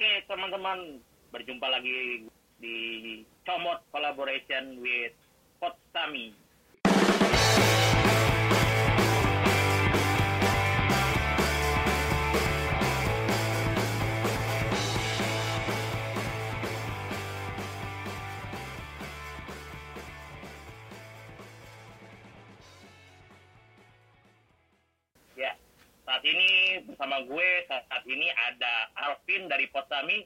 Oke teman-teman, berjumpa lagi di Comot Collaboration with Potsami. Ya, bersama gue saat ini ada Alvin dari Potsami.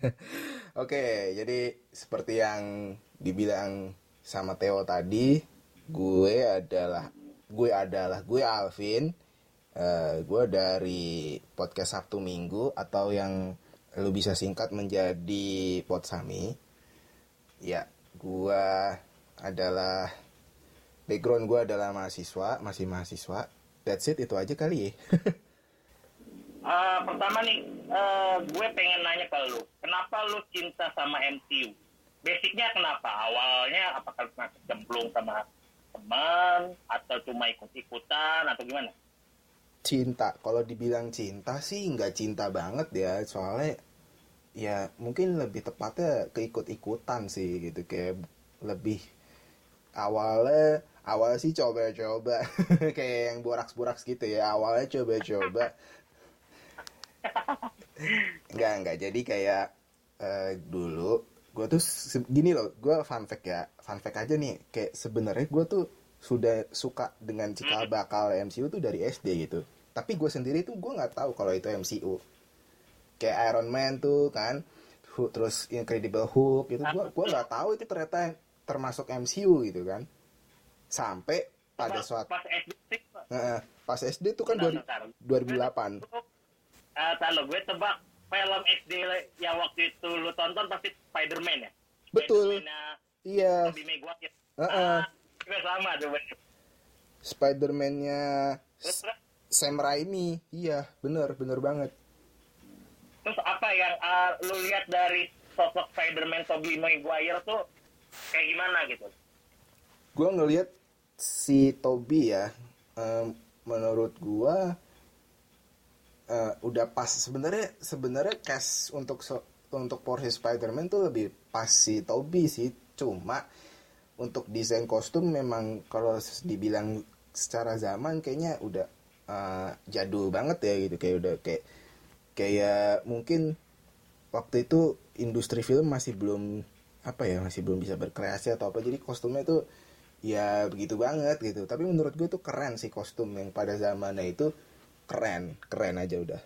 Oke, jadi seperti yang dibilang sama Theo tadi, gue adalah gue adalah gue Alvin. Eh, gue dari podcast Sabtu Minggu atau yang lu bisa singkat menjadi Potsami. Ya, gue adalah background gue adalah mahasiswa, masih mahasiswa. That's it, itu aja kali ya. Eh, pertama nih, eh, gue pengen nanya ke lu, kenapa lu cinta sama MCU? Basicnya kenapa? Awalnya apakah lu kecemplung sama teman atau cuma ikut-ikutan atau gimana? cinta kalau dibilang cinta sih nggak cinta banget ya soalnya ya mungkin lebih tepatnya keikut-ikutan sih gitu kayak lebih awalnya awal sih coba-coba kayak yang boraks-boraks gitu ya awalnya coba-coba nggak nggak. Jadi kayak eh, dulu gue tuh gini loh gue fun fact ya. Fun fact aja nih. Kayak sebenarnya gue tuh sudah suka dengan cikal bakal MCU tuh dari SD gitu. Tapi gue sendiri tuh gue nggak tahu kalau itu MCU kayak Iron Man tuh kan terus Incredible Hulk gitu. Gue gue nggak tahu itu ternyata termasuk MCU gitu kan. Sampai pada suatu pas SD pas SD tuh kan Bentar, dua- bentar. 2008 Eh, tahu gue tebak film SD yang waktu itu lu tonton pasti Spider-Man ya? Betul. Spider-Man-nya iya Tobey Maguire. Heeh. Ah, juga sama tuh. Spider-Man-nya Sam Raimi iya bener bener banget terus apa yang ah, lu lihat dari sosok Spider-Man Tobey Maguire tuh kayak gimana gitu? gue ngelihat si Toby ya em, menurut gue eh, udah pas. Sebenarnya sebenarnya cast untuk so- untuk porsi Spider-Man tuh lebih pas si Toby sih. Cuma untuk desain kostum memang kalau dibilang secara zaman kayaknya udah eh, jadul banget ya gitu. Kayak udah kayak kayak mungkin waktu itu industri film masih belum apa ya masih belum bisa berkreasi atau apa. Jadi kostumnya tuh ya begitu banget gitu. Tapi menurut gue tuh keren sih kostum yang pada zamannya itu keren keren aja udah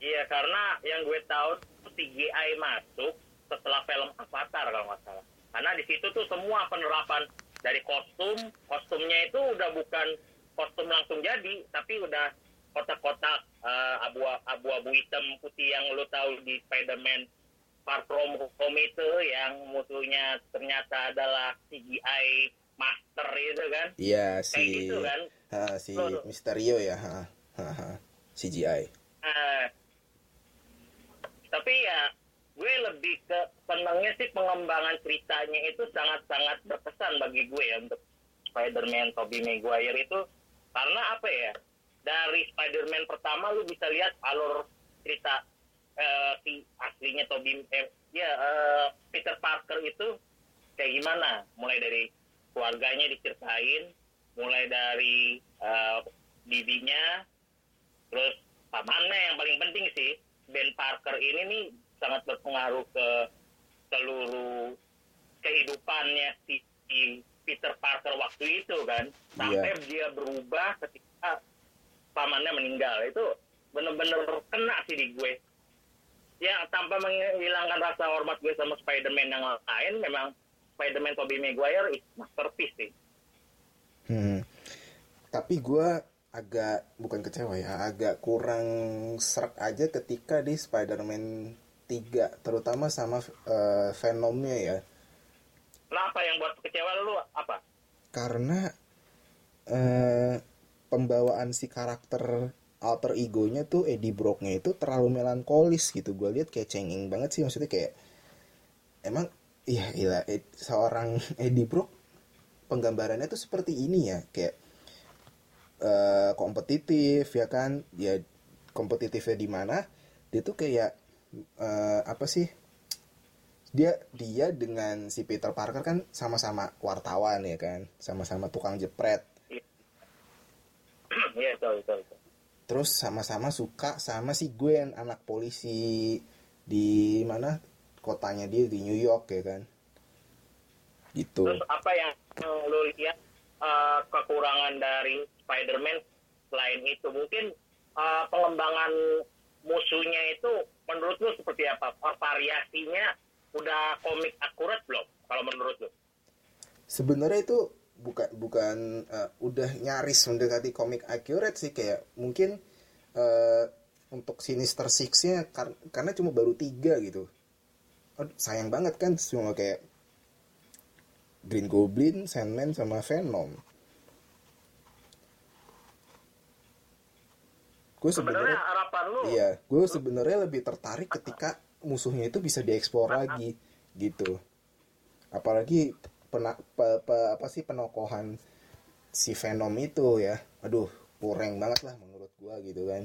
Iya karena yang gue tahu CGI masuk setelah film Avatar kalau nggak salah. Karena di situ tuh semua penerapan dari kostum, kostumnya itu udah bukan kostum langsung jadi, tapi udah kotak-kotak eh, abu abu-abu hitam putih yang lu tahu di Spider-Man Far From Home itu yang musuhnya ternyata adalah CGI master itu kan. iya Kayak si gitu kan. ha, si Loh. Misterio ya ha, ha, ha. CGI Eh, tapi ya gue lebih ke senangnya sih pengembangan ceritanya itu sangat-sangat berkesan bagi gue ya untuk Spider-Man Tobey Maguire itu karena apa ya dari Spider-Man pertama lu bisa lihat alur cerita eh, si aslinya Tobey eh, ya eh, Peter Parker itu kayak gimana mulai dari keluarganya diceritain mulai dari eh, bibinya terus pamannya yang paling penting sih Ben Parker ini nih sangat berpengaruh ke seluruh kehidupannya si, si Peter Parker waktu itu kan. Sampai dia berubah ketika pamannya meninggal. Itu bener-bener kena sih di gue. Ya tanpa menghilangkan rasa hormat gue sama Spider-Man yang lain memang Spider-Man Tobey Maguire is masterpiece sih Hmm. Tapi gue agak bukan kecewa ya, agak kurang serak aja ketika di Spider-Man 3, terutama sama eh, Venomnya ya. kenapa yang buat kecewa lu apa Karena eh, pembawaan si karakter alter egonya tuh Eddie Brocknya itu terlalu melankolis gitu. Gue lihat kayak cengeng banget sih maksudnya kayak emang iya gila. Eh, seorang Eddie Brock penggambarannya tuh seperti ini ya. Kayak eh, kompetitif ya kan? Ya kompetitifnya di mana? Dia tuh kayak eh, apa sih? Dia dia dengan si Peter Parker kan sama-sama wartawan ya kan? Sama-sama tukang jepret. Iya, betul, betul, betul. terus sama-sama suka sama si Gwen anak polisi di mana kotanya dia di New York ya kan gitu Terus apa yang lo lihat eh, kekurangan dari Spider-Man selain itu? Mungkin eh, pengembangan musuhnya itu menurut lo seperti apa? Variasinya udah komik akurat belum? Kalau menurut lo? sebenarnya itu bukan bukan eh, udah nyaris mendekati komik accurate sih kayak mungkin eh, untuk Sinister Six-nya kar- karena cuma baru tiga gitu Aduh, sayang banget kan cuma kayak Green Goblin, Sandman sama Venom gue Sebenarnya harapan Iya, gue sebenarnya lebih tertarik ketika musuhnya itu bisa dieksplor lagi gitu. Apalagi pena, pe- pe- apa sih penokohan si Venom itu ya. Aduh, kurang banget lah menurut gue gitu kan.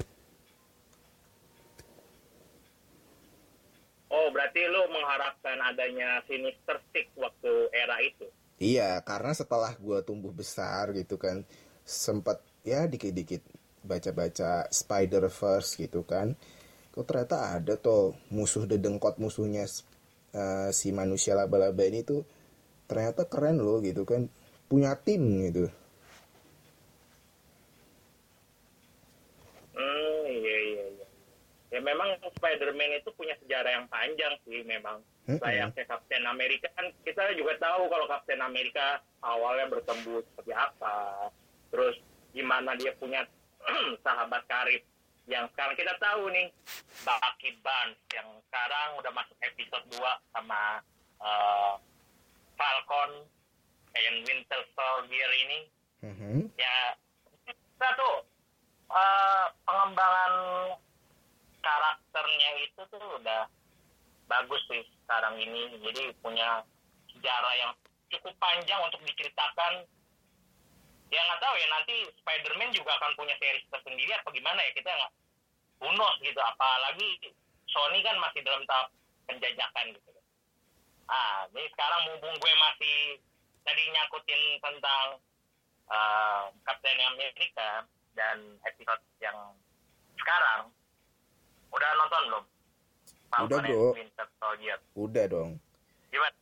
Berarti lo mengharapkan adanya Sinister Six waktu era itu? Iya, karena setelah gue tumbuh besar gitu kan, sempat ya dikit-dikit baca-baca Spider-Verse gitu kan. Kok ternyata ada tuh musuh dedengkot musuhnya eh, si manusia laba-laba ini tuh ternyata keren loh gitu kan. Punya tim gitu. Hmm, iya, iya, iya. Ya memang Spider-Man itu punya sejarah yang panjang sih memang. Mm-mm. Layaknya Captain America kan kita juga tahu kalau Captain America awalnya bertemu seperti apa. Terus gimana dia punya sahabat karib yang sekarang kita tahu nih Bucky Barnes yang sekarang udah masuk episode 2 sama eh, Falcon and Winter Soldier ini Mhm. ya kita tuh eh, pengembangan karakternya itu tuh udah bagus sih sekarang ini. Jadi punya sejarah yang cukup panjang untuk diceritakan. Ya nggak tahu ya nanti Spider-Man juga akan punya series tersendiri apa gimana ya? Kita nggak unos gitu. Apalagi Sony kan masih dalam tahap penjajakan gitu. Ah jadi sekarang mumpung gue masih tadi nyangkutin tentang uh, Captain America dan episode yang sekarang udah nonton belum? Udah, and bro. Winter Soldier. Udah dong. Gimana?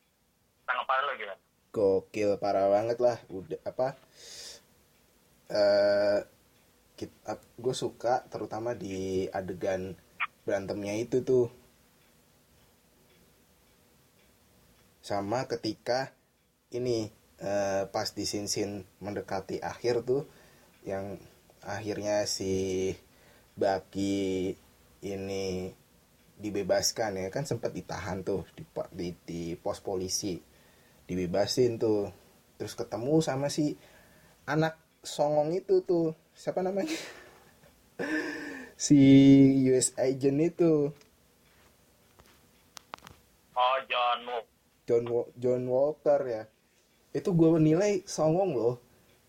Tanggapan lo gimana? Gokil parah banget lah. Udah apa? Eh kita gue suka terutama di adegan berantemnya itu tuh. Sama ketika ini eh, pas di sin-sin mendekati akhir tuh yang akhirnya si Baki ini dibebaskan ya. Kan sempat ditahan tuh di, di, di pos polisi. Dibebasin tuh. Terus ketemu sama si anak songong itu tuh. Siapa namanya? Si US agent itu. Oh John. John John Walker ya. Itu gue nilai songong loh.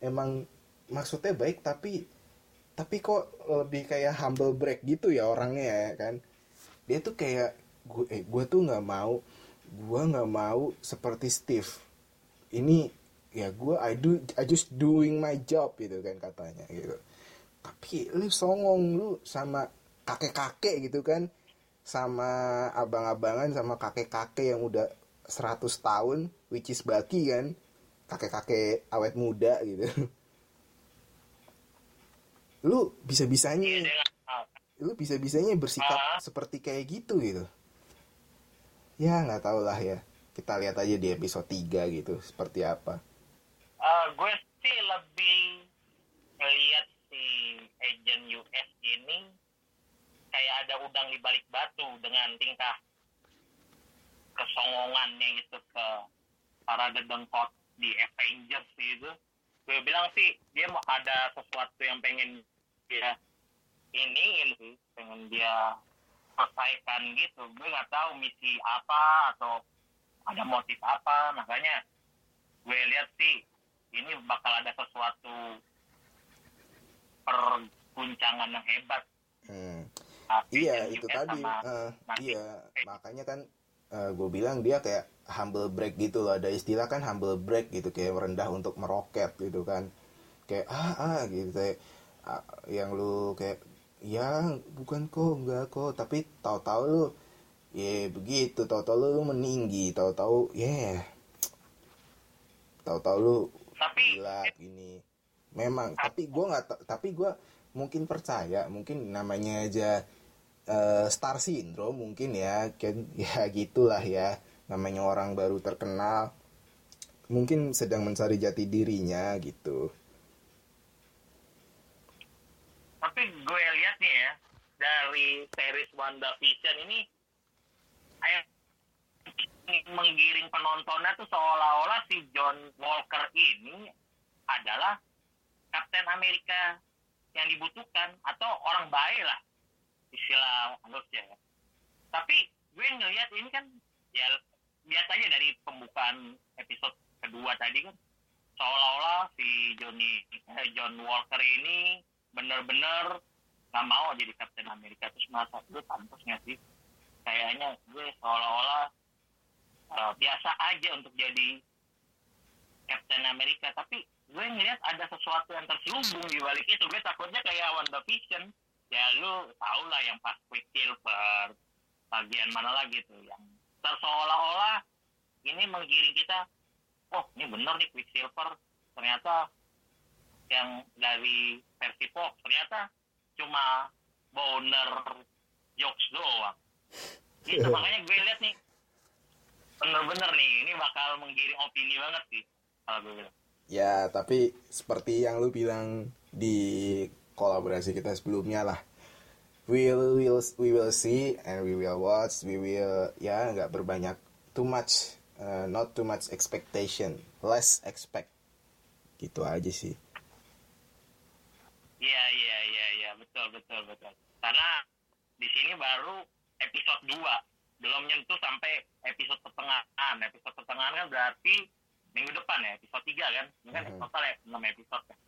Emang maksudnya baik tapi tapi kok lebih kayak humble break gitu ya orangnya ya kan? Dia tuh kayak gue eh, gue tuh nggak mau gue nggak mau seperti Steve. Ini ya gue I do I just doing my job gitu kan katanya gitu. Tapi lu songong lu sama kakek-kakek gitu kan? Sama abang-abangan sama kakek-kakek yang udah 100 tahun which is Baki kan? Kakek-kakek awet muda gitu lu Iya bisa-bisanya dia nggak tahu. lu bisa-bisanya bersikap Ah. seperti kayak gitu gitu ya nggak tahu lah ya kita lihat aja di episode 3 gitu seperti apa Eh, gue sih lebih melihat si agent US ini kayak ada udang di balik batu dengan tingkah kesongongannya itu ke para dedengkot di Avengers itu. Gue bilang sih dia mau ada sesuatu yang pengen dia iniin sih, pengen dia selesaikan gitu. Gue nggak tahu misi apa atau ada motif apa, makanya gue lihat sih ini bakal ada sesuatu perguncangan yang hebat. Hmm. uh, iya itu tadi Martin. iya makanya kan gue bilang dia kayak humble break gitu loh ada istilah kan humble break gitu kayak merendah untuk meroket gitu kan kayak ah ah gitu kayak yang lu kayak ya bukan kok enggak kok. Tapi tahu-tahu lu ya begitu tahu-tahu lu, lu meninggi tahu-tahu ya. Tahu-tahu lu tapi gila gini. Memang tapi gue nggak ta- tapi gue mungkin percaya mungkin namanya aja eh, star syndrome mungkin ya kan? Ya gitulah ya namanya orang baru terkenal mungkin sedang mencari jati dirinya gitu tapi gue lihat nih ya dari series WandaVision ini kayak menggiring penontonnya tuh seolah-olah si John Walker ini adalah Kapten Amerika yang dibutuhkan atau orang baik lah istilah halusnya ya. Tapi gue ngelihat ini kan ya lihat dari pembukaan episode kedua tadi kan seolah-olah si Johnny eh, John Walker ini bener-bener nggak mau jadi Kapten Amerika terus merasa gue pantas nggak sih? Kayaknya gue seolah-olah eh, biasa aja untuk jadi Captain Amerika tapi gue ngeliat ada sesuatu yang terselubung di balik itu. Gue takutnya kayak WandaVision. Ya lu tau lah yang pas Quicksilver bagian mana lagi tuh yang seolah-olah ini menggiring kita oh ini bener nih Quicksilver. Ternyata yang dari versi Fox ternyata cuma boner jokes doang. Itu makanya gue lihat nih bener-bener nih ini bakal menggiring opini banget sih kalau gue bilang. Ya tapi seperti yang lu bilang di kolaborasi kita sebelumnya lah we will, will we will see and we will watch we will ya nggak berbanyak too much uh, not too much expectation less expect. Gitu aja sih Iya iya iya iya betul betul betul. Karena di sini baru episode 2 belum nyentuh sampai episode pertengahan. Episode pertengahan kan berarti minggu depan ya episode 3 kan. Ini kan Mhm. total ya 6 episode kan.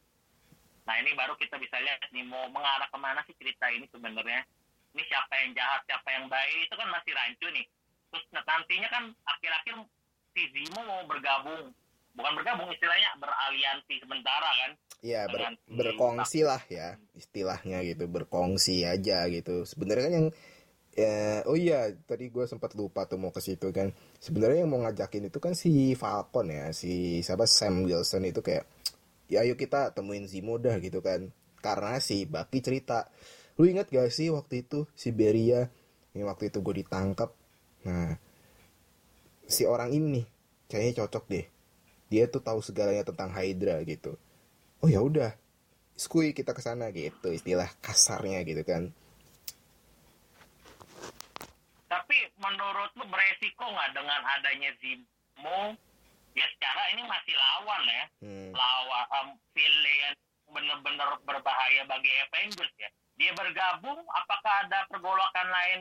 Nah ini baru kita bisa lihat nih mau mengarah ke mana sih cerita ini sebenarnya. Ini siapa yang jahat, siapa yang baik itu kan masih rancu nih. Terus nantinya kan akhir-akhir si Zimo mau bergabung. Bukan bergabung istilahnya beraliansi sementara kan. ya ber- si- berkongsi lah ya istilahnya gitu berkongsi aja gitu. Sebenarnya kan yang ya, oh iya tadi gue sempat lupa tuh mau ke situ kan. Sebenarnya yang mau ngajakin itu kan si Falcon ya si siapa Sam Wilson itu kayak ya ayo kita temuin Zemo dah gitu kan. Karena si Baki cerita lu inget gak sih waktu itu si Beria yang waktu itu gue ditangkap? Nah si orang ini kayaknya cocok deh dia tuh tahu segalanya tentang Hydra gitu oh ya udah skui kita ke sana gitu istilah kasarnya gitu kan Tapi menurut lu beresiko nggak dengan adanya Zimo? Ya secara ini masih lawan ya, hmm. lawan um, villain bener-bener berbahaya bagi Avengers ya. Dia bergabung, apakah ada pergolakan lain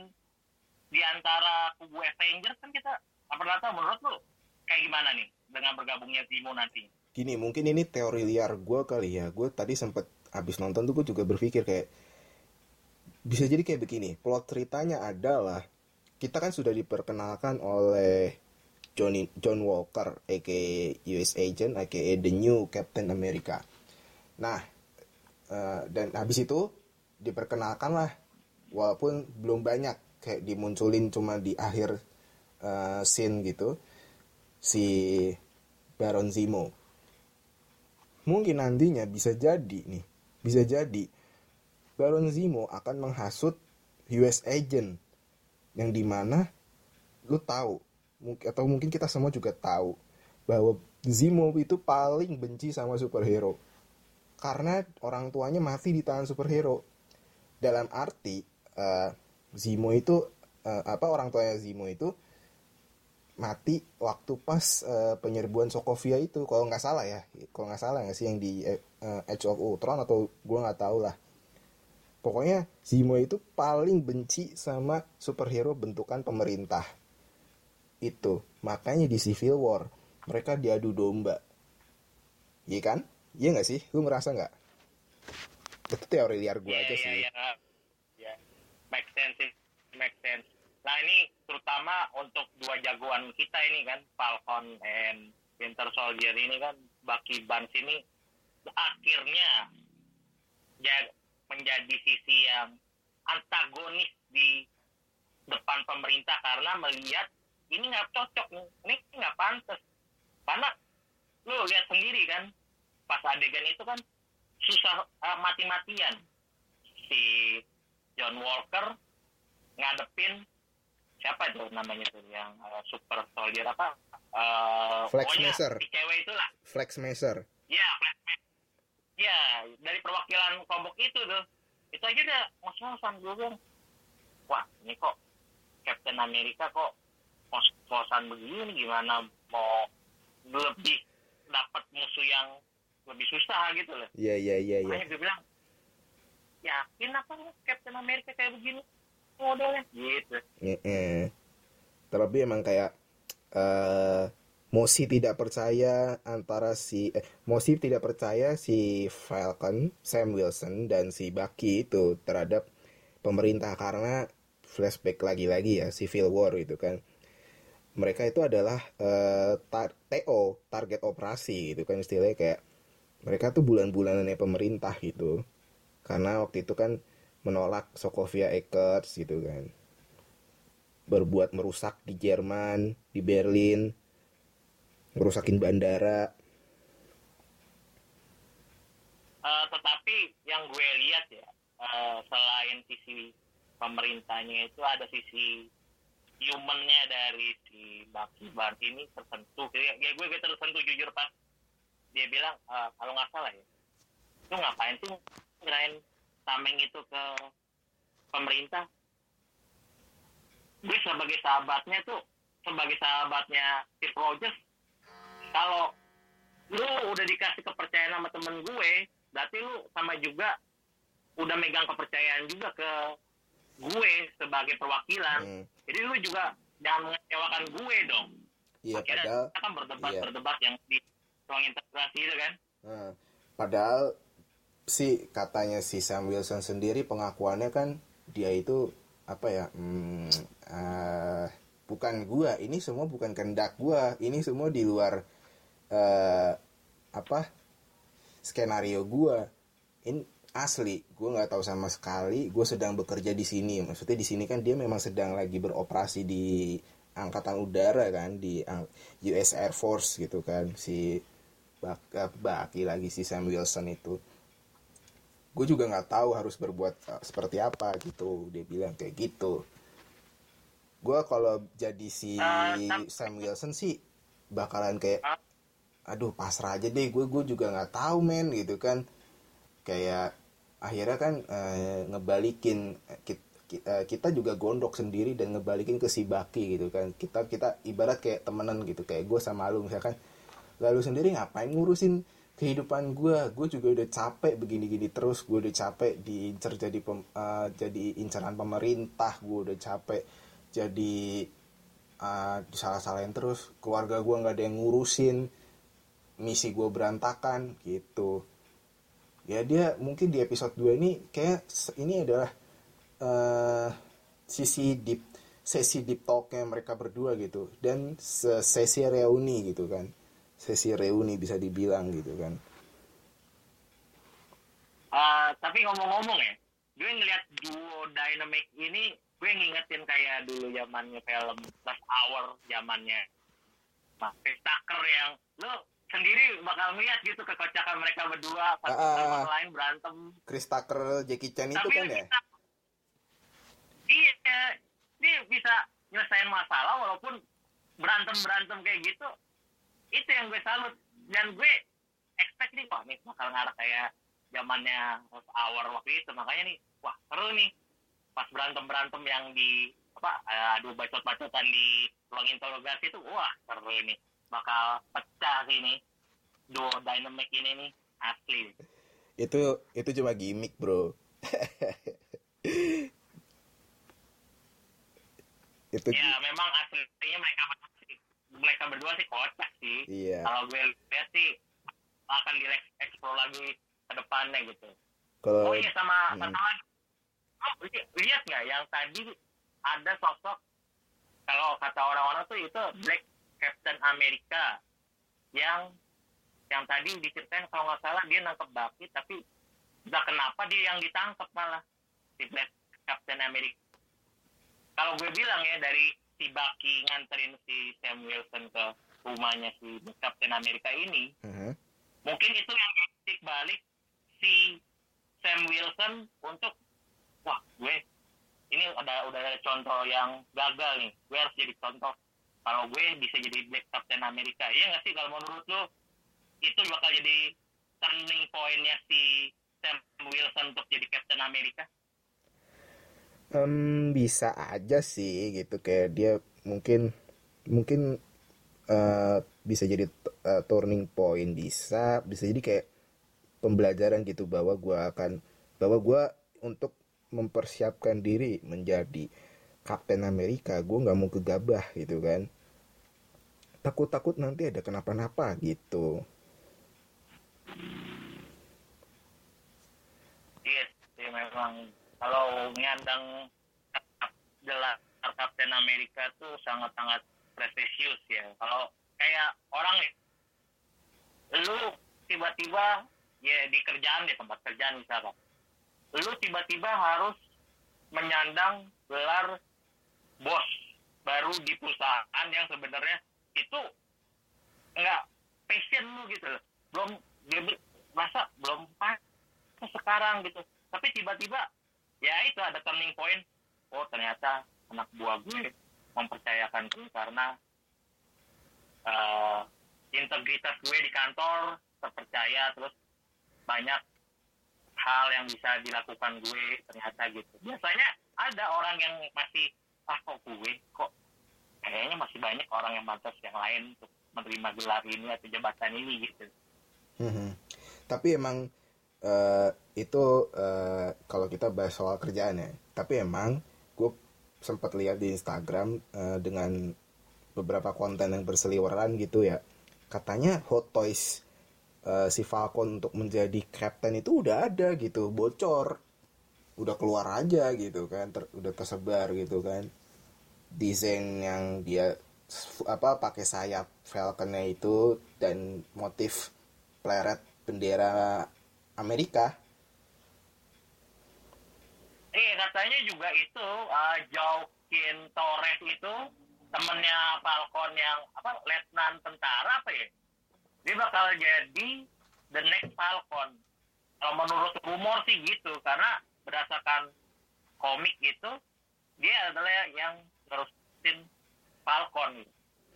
di antara kubu Avengers kan kita pernah tahu. Menurut lu kayak gimana nih dengan bergabungnya Zimo nanti? gini mungkin ini teori liar gue kali ya. Gue tadi sempet abis nonton tuh gue juga berpikir kayak bisa jadi kayak begini. Plot ceritanya adalah kita kan sudah diperkenalkan oleh Johnny John Walker aka US Agent aka the new Captain America. Nah eh, dan habis itu diperkenalkan lah walaupun belum banyak kayak dimunculin cuma di akhir eh, scene gitu si Baron Zemo. Mungkin nantinya bisa jadi nih bisa jadi Baron Zemo akan menghasut US agent yang di mana lu tahu atau mungkin kita semua juga tahu bahwa Zemo itu paling benci sama superhero. Karena orang tuanya mati di tangan superhero. Dalam arti eh, Zemo itu eh, apa orang tuanya Zemo itu mati waktu pas eh, penyerbuan Sokovia itu kalau nggak salah ya. Kalau nggak salah nggak sih yang di eh, Age of Ultron atau gue nggak tahu lah. Pokoknya Zemo itu paling benci sama superhero bentukan pemerintah. Itu. Makanya di Civil War mereka diadu domba. Iya kan? Iya nggak sih? Lu merasa nggak? Itu teori liar gue Iya, aja iya, sih. iya. Ya. make sense make sense. Nah ini terutama untuk dua jagoan kita ini kan Falcon and Winter Soldier ini kan Bucky Barnes ini akhirnya ja- menjadi sisi yang antagonis di depan pemerintah karena melihat ini nggak cocok nih ini nggak pantas. Karena lu lihat sendiri kan pas adegan itu kan susah eh, mati-matian. Si John Walker ngadepin siapa tuh namanya tuh yang eh, super soldier apa Eh, Flex Messer. si cewek itulah Flex Messer. ya Flex Messer. ya dari perwakilan kelompok itu tuh itu aja udah ngos-ngosan gue bilang wah ini kok Captain America kok ngos-ngosan begini gimana mau lebih dapat musuh yang lebih susah gitu loh Iya iya iya iya. gue bilang yakin apa Captain America kayak begini modelnya gitu Heeh. Terlebih emang kayak eh Mosi tidak percaya antara si eh, Mosi tidak percaya si Falcon, Sam Wilson dan si Bucky itu terhadap pemerintah karena flashback lagi-lagi ya Civil War itu kan. Mereka itu adalah eh, tar- TO, target operasi gitu kan istilahnya kayak mereka tuh bulan-bulanannya pemerintah gitu. Karena waktu itu kan menolak Sokovia Accords gitu kan. Berbuat merusak di Jerman, di Berlin, ngerusakin bandara. Eh, tetapi yang gue lihat ya eh, selain sisi pemerintahnya itu ada sisi humannya dari si Bucky Barnes ini tersentuh ya, ya gue, gue tersentuh jujur pas dia bilang eh, kalau nggak salah ya itu ngapain sih ngerain tameng itu ke pemerintah gue sebagai sahabatnya tuh sebagai sahabatnya Steve Rogers kalau lu udah dikasih kepercayaan sama temen gue berarti lu sama juga udah megang kepercayaan juga ke gue sebagai perwakilan Hmm. jadi lu juga jangan mengecewakan gue dong Iya padahal kita kan berdebat iya. berdebat yang di ruang integrasi itu kan Nah, padahal si katanya si Sam Wilson sendiri pengakuannya kan dia itu apa ya hmm, eh, bukan gua ini semua bukan kehendak gua ini semua di luar eh, apa skenario gua. Ini asli gua nggak tahu sama sekali gue sedang bekerja di sini. Maksudnya di sini kan dia memang sedang lagi beroperasi di angkatan udara kan di US Air Force gitu kan si bak eh, Baki lagi si Sam Wilson itu gue juga nggak tahu harus berbuat eh, seperti apa gitu. Dia bilang kayak gitu. Gue kalau jadi si tapi- Sam Wilson sih bakalan kayak Ah. aduh pasrah aja deh gue gue juga nggak tahu men gitu kan. Kayak akhirnya kan eh, ngebalikin eh, kit- ki- eh, kita juga gondok sendiri dan ngebalikin ke si Baki gitu kan. Kita kita ibarat kayak temenan gitu kayak gue sama lu misalkan. Lalu sendiri ngapain ngurusin kehidupan gue gue juga udah capek begini-gini terus. Gue udah capek diincer jadi pem, eh, jadi inceran pemerintah. Gue udah capek jadi eh, disalah-salahin terus. Keluarga gue nggak ada yang ngurusin. Misi gue berantakan gitu. Ya dia mungkin di episode 2 ini kayak ini adalah eh sisi deep sesi deep talknya mereka berdua gitu. Dan se- sesi reuni gitu kan sesi reuni bisa dibilang gitu kan. Eh, tapi ngomong-ngomong ya gue ngeliat duo dynamic ini gue ngingetin kayak dulu zamannya film Last Hour zamannya Nah, Chris Tucker yang lo sendiri bakal ngeliat gitu kekocakan mereka berdua ah, sama ah. lain berantem. Chris Tucker Jackie Chan itu kan ya? bisa iya dia bisa nyelesain masalah walaupun berantem berantem kayak gitu itu yang gue salut. Dan gue expect nih wah nih bakal ngarah kayak zamannya Hour waktu itu. Makanya nih wah seru nih. Pas berantem berantem yang di apa eh, adu bacot bacotan di ruang interogasi itu wah seru nih bakal pecah sih nih duo dynamic ini nih asli. Itu itu cuma gimmick bro. Itu ya memang aslinya mereka mereka berdua sih kocak sih. Iya. Kalau gue lihat sih akan di explore lagi ke depannya gitu. Kalau oh iya sama hmm. lagi oh li- lihat nggak yang tadi ada sosok kalau kata orang-orang tuh itu Black Captain America yang yang tadi diceritain kalau nggak salah dia nangkep Bucky tapi entah kenapa dia yang ditangkap malah si Black Captain America. Kalau gue bilang ya dari si Bucky nganterin si Sam Wilson ke rumahnya si Captain America ini Mhm. mungkin itu yang titik balik si Sam Wilson untuk wah gue ini ada udah ada contoh yang gagal nih gue harus jadi contoh. Kalau gue bisa jadi Black Captain America iya nggak sih kalau menurut lo itu bakal jadi turning pointnya si Sam Wilson untuk jadi Captain America Em, bisa aja sih gitu kayak dia mungkin mungkin eh, bisa jadi eh, turning point bisa bisa jadi kayak pembelajaran gitu bahwa gua akan bahwa gua untuk mempersiapkan diri menjadi Kapten Amerika gue nggak mau gegabah gitu kan. Takut-takut nanti ada kenapa-napa gitu. Yes, ya memang kalau nyandang gelar Captain Amerika tuh sangat-sangat prestisius ya. Kalau kayak orang lu tiba-tiba ya di kerjaan di tempat kerjaan misalkan, lu tiba-tiba harus menyandang gelar bos baru di perusahaan yang sebenarnya itu enggak passion lu gitu loh. Belum dia masa belum pas sekarang gitu tapi tiba-tiba ya itu ada turning point. Oh ternyata anak buah gue mempercayakan gue karena eh, integritas gue di kantor terpercaya terus banyak hal yang bisa dilakukan gue ternyata gitu. Biasanya ada orang yang masih ah kok gue? Kok kayaknya masih banyak orang yang pantas yang lain untuk menerima gelar ini atau jabatan ini gitu. Mhm. Tapi emang eh, itu eh, kalau kita bahas soal kerjaan ya. Tapi emang gue sempat lihat di Instagram eh, dengan beberapa konten yang berseliweran gitu ya. Katanya Hot Toys eh, si Falcon untuk menjadi kapten itu udah ada gitu, bocor. Udah keluar aja gitu kan, ter- udah tersebar gitu kan. Desain yang dia apa pakai sayap Falconnya itu dan motif pleret bendera Amerika. Iya katanya juga itu uh, Joaquin Torres itu temennya Falcon yang apa letnan tentara apa ya? Dia bakal jadi the next Falcon. Kalau menurut rumor sih gitu karena berdasarkan komik itu dia adalah yang terusin Falcon,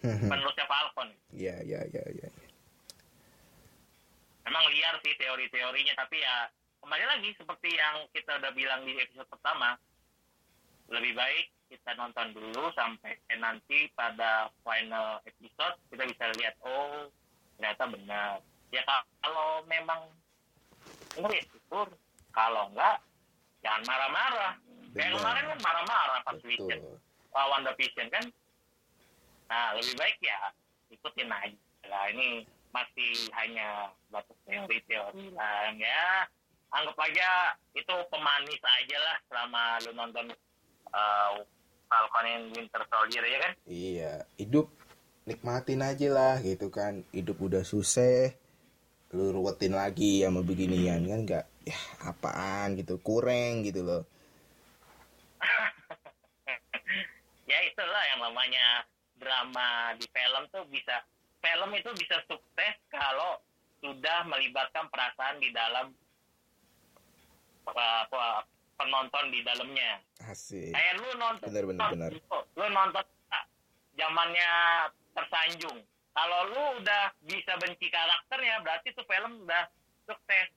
penerusnya Falcon. Iya, iya, iya, iya. Memang liar sih teori-teorinya tapi ya kembali lagi seperti yang kita udah bilang di episode pertama lebih baik kita nonton dulu sampai nanti pada final episode kita bisa lihat oh ternyata benar. Ya kalau memang benar ya syukur. Kalau enggak jangan marah-marah. Kayak kemarin kan marah-marah pas weekend lawan The Vision kan. Nah lebih baik ya ikutin aja lah ini masih hanya batas teori-teori lah ya anggap aja itu pemanis aja lah selama lu nonton uh, Falcon and Winter Soldier ya kan? Iya, hidup nikmatin aja lah gitu kan. Hidup udah susah, lu ruwetin lagi sama beginian kan nggak? Ya apaan gitu kurang gitu loh. Ya itulah yang namanya drama di film tuh bisa film itu bisa sukses kalau sudah melibatkan perasaan di dalam uh, penonton di dalamnya. Asik. Kayak lu nonton Bener, bener, bener. lu nonton zamannya tersanjung. Kalau lu udah bisa benci karakternya berarti tuh film udah sukses.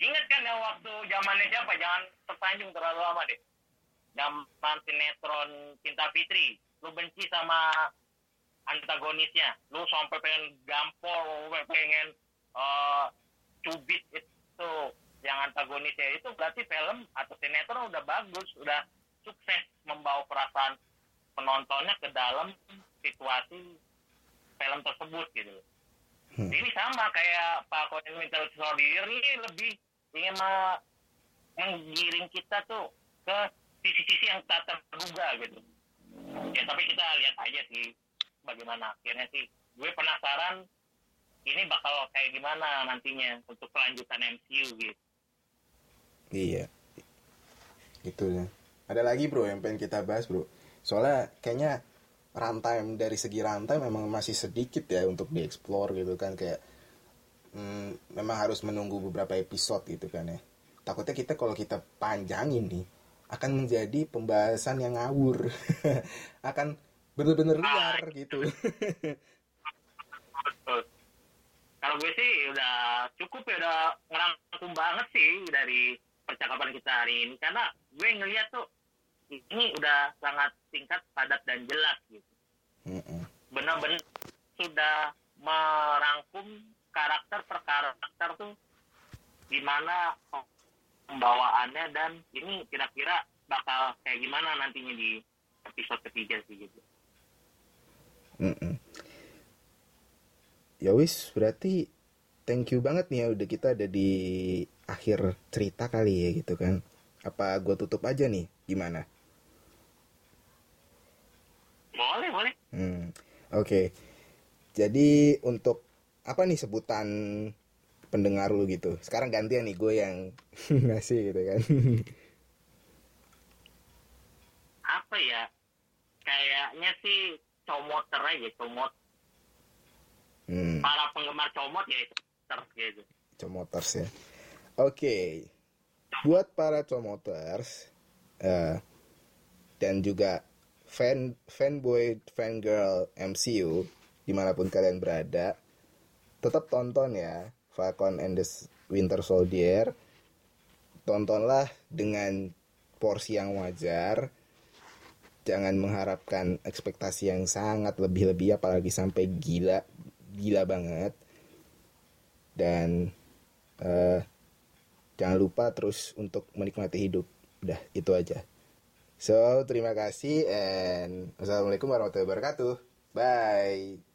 Ingat kan yang waktu zamannya siapa? Jangan tersanjung terlalu lama deh. Zaman sinetron Cinta Fitri lu benci sama antagonisnya. Lu sampai pengen gampol pengen eh, cubit itu yang antagonisnya. Itu berarti film atau sinetron udah bagus udah sukses membawa perasaan penontonnya ke dalam situasi film tersebut gitu. Hmm. ini sama kayak Pak Conan Winter Soldier ini lebih ingin me- menggiring kita tuh ke sisi-sisi yang tak terduga gitu. Ya tapi kita lihat aja sih bagaimana akhirnya sih gue penasaran ini bakal kayak gimana nantinya untuk kelanjutan MCU gitu Iya. Itu ya. Ada lagi bro yang pengen kita bahas bro. Soalnya kayaknya runtime dari segi runtime memang masih sedikit ya untuk dieksplor gitu kan kayak hmm, memang harus menunggu beberapa episode gitu kan ya. Takutnya kita kalau kita panjangin nih akan menjadi pembahasan yang ngawur. akan bener-bener liar gitu. Betul. Kalau gue sih udah cukup ya udah ngerangkum banget sih dari percakapan kita hari ini karena gue ngeliat tuh ini udah sangat singkat, padat dan jelas gitu. Benar-benar sudah merangkum karakter per karakter tuh gimana pembawaannya dan ini kira-kira bakal kayak gimana nantinya di episode ketiga sih gitu. Mm-mm. Ya wis, berarti thank you banget nih ya udah kita ada di akhir cerita kali ya gitu kan. Apa gue tutup aja nih? Gimana? Boleh, boleh. Hmm. Oke. Jadi untuk apa nih sebutan pendengar lu gitu? Sekarang gantian nih gue yang ngasih gitu kan. Apa ya? Kayaknya sih comoter aja, comot. hmm. Para penggemar comot ya terus gitu. Comoters ya. Oke. Buat para comoters eh, dan juga fan fanboy fangirl MCU di mana pun kalian berada, tetap tonton ya Falcon and the Winter Soldier. Tontonlah dengan porsi yang wajar. Jangan mengharapkan ekspektasi yang sangat lebih-lebih apalagi sampai gila gila banget. Dan eh, jangan lupa terus untuk menikmati hidup. Udah itu aja. So terima kasih and wassalamualaikum warahmatullahi wabarakatuh. Bye